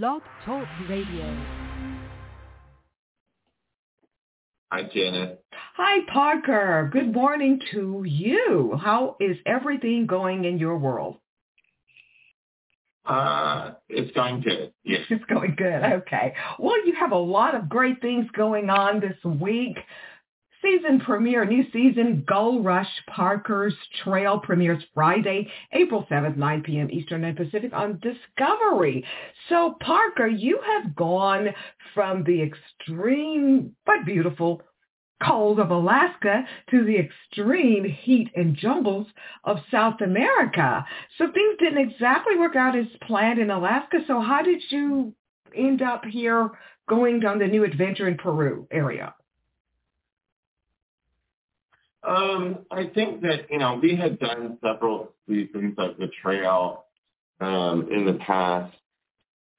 Blog Talk Radio. Hi, Janet. Hi, Parker. Good morning to you. How is everything going in your world? Uh, it's going good. Yes. It's going good. Okay. Well, you have a lot of great things going on this week. Season premiere, new season, Gold Rush Parker's Trail premieres Friday, April 7th, 9 p.m. Eastern and Pacific on Discovery. So Parker, you have gone from the extreme but beautiful cold of Alaska to the extreme heat and jungles of South America. So things didn't exactly work out as planned in Alaska. So how did you end up here going on the new adventure in Peru area? Um, I think that, you know, we had done several seasons of the trail um, in the past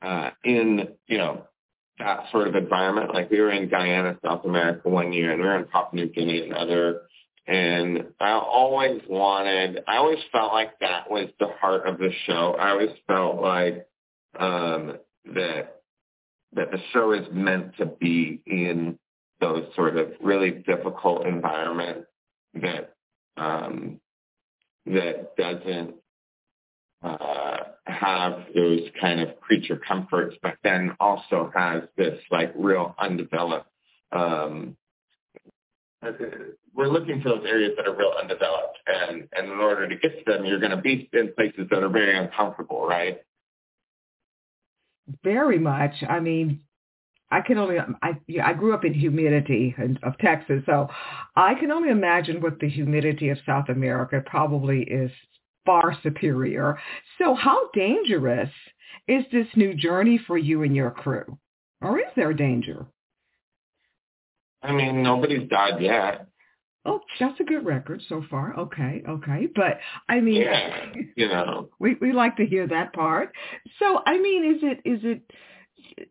uh, in, you know, that sort of environment. Like we were in Guyana, South America one year and we were in Papua New Guinea another. And I always wanted, I always felt like that was the heart of the show. I always felt like um, that that the show is meant to be in those sort of really difficult environments that um, that doesn't uh, have those kind of creature comforts, but then also has this like real undeveloped. Um, we're looking for those areas that are real undeveloped, and and in order to get to them, you're going to be in places that are very uncomfortable, right? Very much. I mean, I can only I I grew up in humidity of Texas, so I can only imagine what the humidity of South America probably is far superior. So how dangerous is this new journey for you and your crew? Or is there danger? I mean, nobody's died yet. Oh, that's a good record so far. Okay, okay. But I mean yeah, you know. We we like to hear that part. So I mean is it is it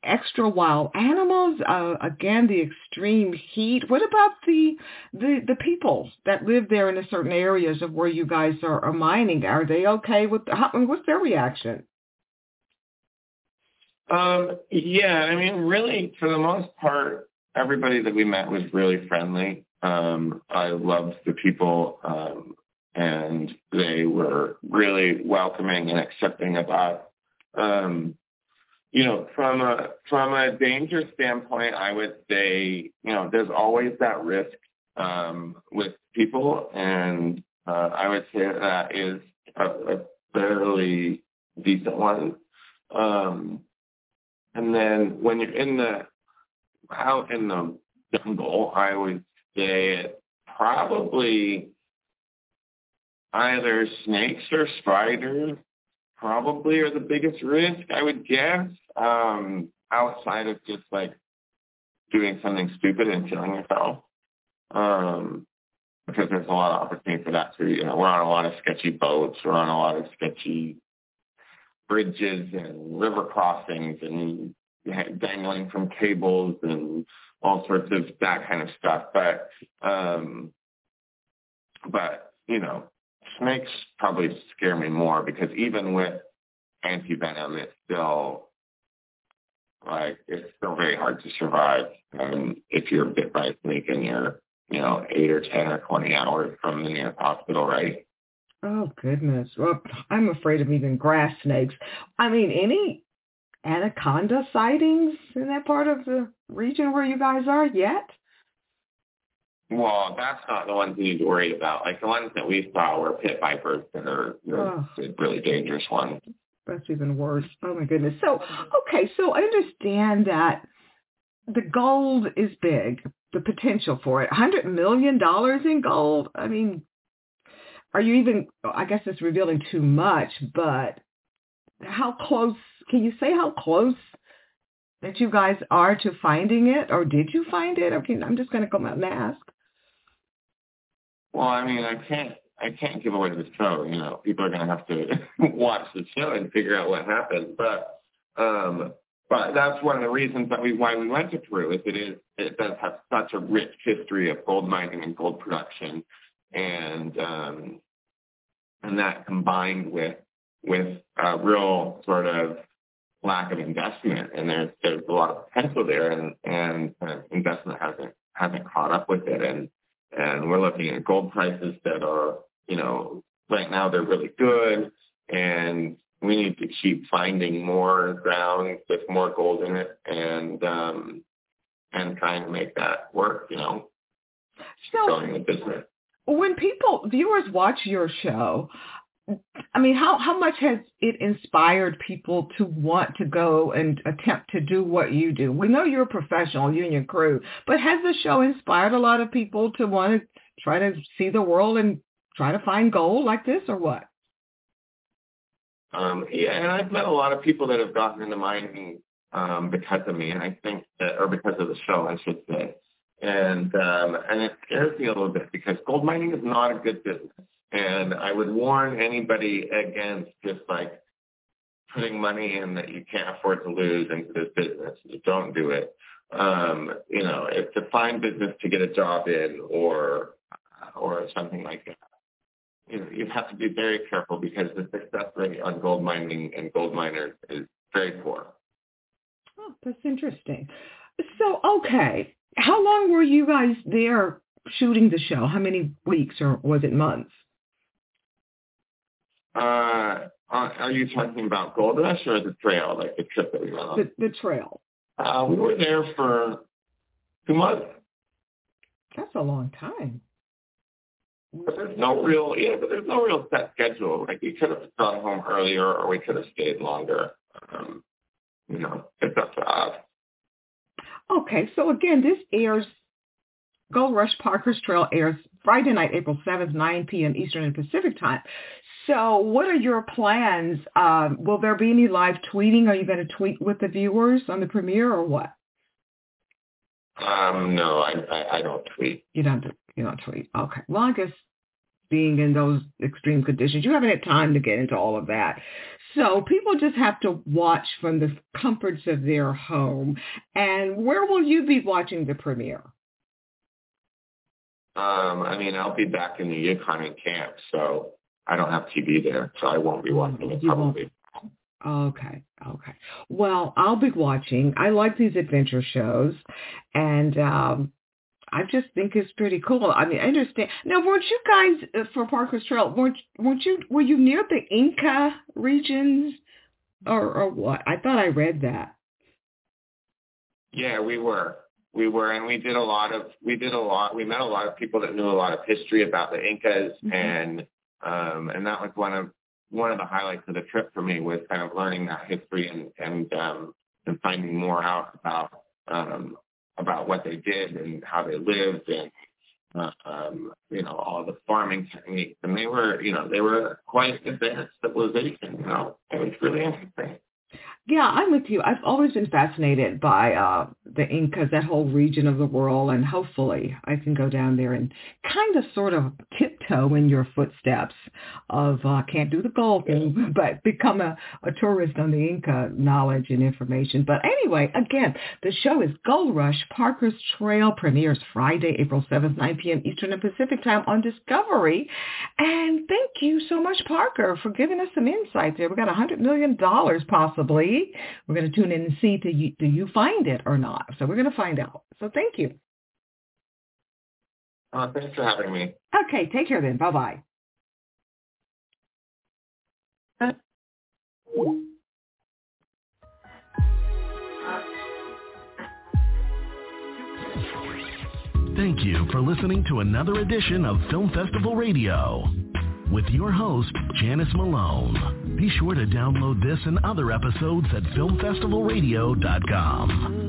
extra wild animals. Uh, again, the extreme heat. What about the the the people that live there in the certain areas of where you guys are, are mining? Are they okay with? How, what's their reaction? Um, yeah, I mean, really, for the most part, everybody that we met was really friendly. Um, I loved the people, um, and they were really welcoming and accepting about um, you know, from a from a danger standpoint, I would say, you know, there's always that risk um, with people, and uh, I would say that is a, a fairly decent one. Um, and then when you're in the out in the jungle, I would say it probably either snakes or spiders probably are the biggest risk, I would guess, um, outside of just like doing something stupid and killing yourself. Um, because there's a lot of opportunity for that too. You know, we're on a lot of sketchy boats, we're on a lot of sketchy bridges and river crossings and dangling from cables and all sorts of that kind of stuff. But um but you know, snakes probably scare me more because even with anti-venom, it's still like it's still very hard to survive um, if you're bit by a snake and you're you know eight or ten or twenty hours from the nearest hospital, right? Oh goodness. Well, I'm afraid of even grass snakes. I mean, any anaconda sightings in that part of the region where you guys are yet? Well, that's not the ones you need to worry about. Like the ones that we saw were pit vipers that are oh. really dangerous ones. That's even worse. Oh my goodness. So, okay, so I understand that the gold is big, the potential for it. $100 million in gold. I mean, are you even, I guess it's revealing too much, but how close, can you say how close that you guys are to finding it or did you find it? Okay, I'm just going to come out and ask. Well, I mean, I can't I can't give away the show. You know, people are to have to watch the show and figure out what happened. But um, but that's one of the reasons that we why we went to Peru is it is it does have such a rich history of gold mining and gold production, and um, and that combined with with a real sort of lack of investment, and there's there's a lot of potential there, and and uh, investment hasn't hasn't caught up with it, and and we're looking at gold prices that are you know right now they're really good, and we need to keep finding more ground with more gold in it, and um, and trying to make that work, you know, So growing the business. when people viewers watch your show, I mean, how how much has it inspired people to want to go and attempt to do what you do? We know you're a professional, you and your crew, but has the show inspired a lot of people to want to try to see the world and try to find gold like this, or what? Um, yeah, and I've met a lot of people that have gotten into mining um, because of me, and I think that, or because of the show, I should say. And um, and it scares me a little bit because gold mining is not a good business, and I would warn anybody against just like putting money in that you can't afford to lose into this business. Don't do it. Um, you know, it's a fine business to get a job in or or something like that. You know, you have to be very careful because the success rate on gold mining and gold miners is very poor. Oh, that's interesting. So, okay, how long were you guys there shooting the show? How many weeks or was it months? Uh, are are you talking about Gold Rush or the trail, like the trip that we went on? The, the trail. Uh, we were there for two months. That's a long time. But there's no real, yeah, but there's no real set schedule. Like we could have gone home earlier or we could have stayed longer. Um, you know, it's up to us. Okay, so again, this airs, Gold Rush Parker's Trail airs Friday night, April 7th, 9 p.m. Eastern and Pacific time. So what are your plans? Um, will there be any live tweeting? Are you going to tweet with the viewers on the premiere or what? Um, no, I, I, I don't tweet. You don't, you don't tweet. Okay. Well, I guess being in those extreme conditions, you haven't had time to get into all of that. So people just have to watch from the comforts of their home. And where will you be watching the premiere? Um, I mean, I'll be back in the Yukon in camp, so I don't have TV there, so I won't be watching it probably. Okay, okay. Well, I'll be watching. I like these adventure shows, and um, I just think it's pretty cool. I mean, I understand. Now, weren't you guys uh, for Parker's Trail? weren't weren't you were you near the Inca regions, or or what? I thought I read that. Yeah, we were. We were, and we did a lot of, we did a lot, we met a lot of people that knew a lot of history about the Incas, Mhm. and um, and that was one of one of the highlights of the trip for me was kind of learning that history and and um, and finding more out about um, about what they did and how they lived and uh, um, you know all the farming techniques, and they were, you know, they were quite advanced civilization. You know, it was really interesting. Yeah, I'm with you. I've always been fascinated by uh, the Incas, that whole region of the world, and hopefully I can go down there and kind of sort of tiptoe in your footsteps of, uh, can't do the gold thing, but become a, a tourist on the Inca knowledge and information. But anyway, again, the show is Gold Rush Parker's Trail premieres Friday, April 7th, 9 p.m. Eastern and Pacific time on Discovery. And thank you so much, Parker, for giving us some insight there. We got a $100 million possibly. We're going to tune in and see do you, do you find it or not. So we're going to find out. So thank you. Uh, thanks for having me. Okay, take care then. Bye-bye. Thank you for listening to another edition of Film Festival Radio with your host, Janice Malone. Be sure to download this and other episodes at filmfestivalradio.com.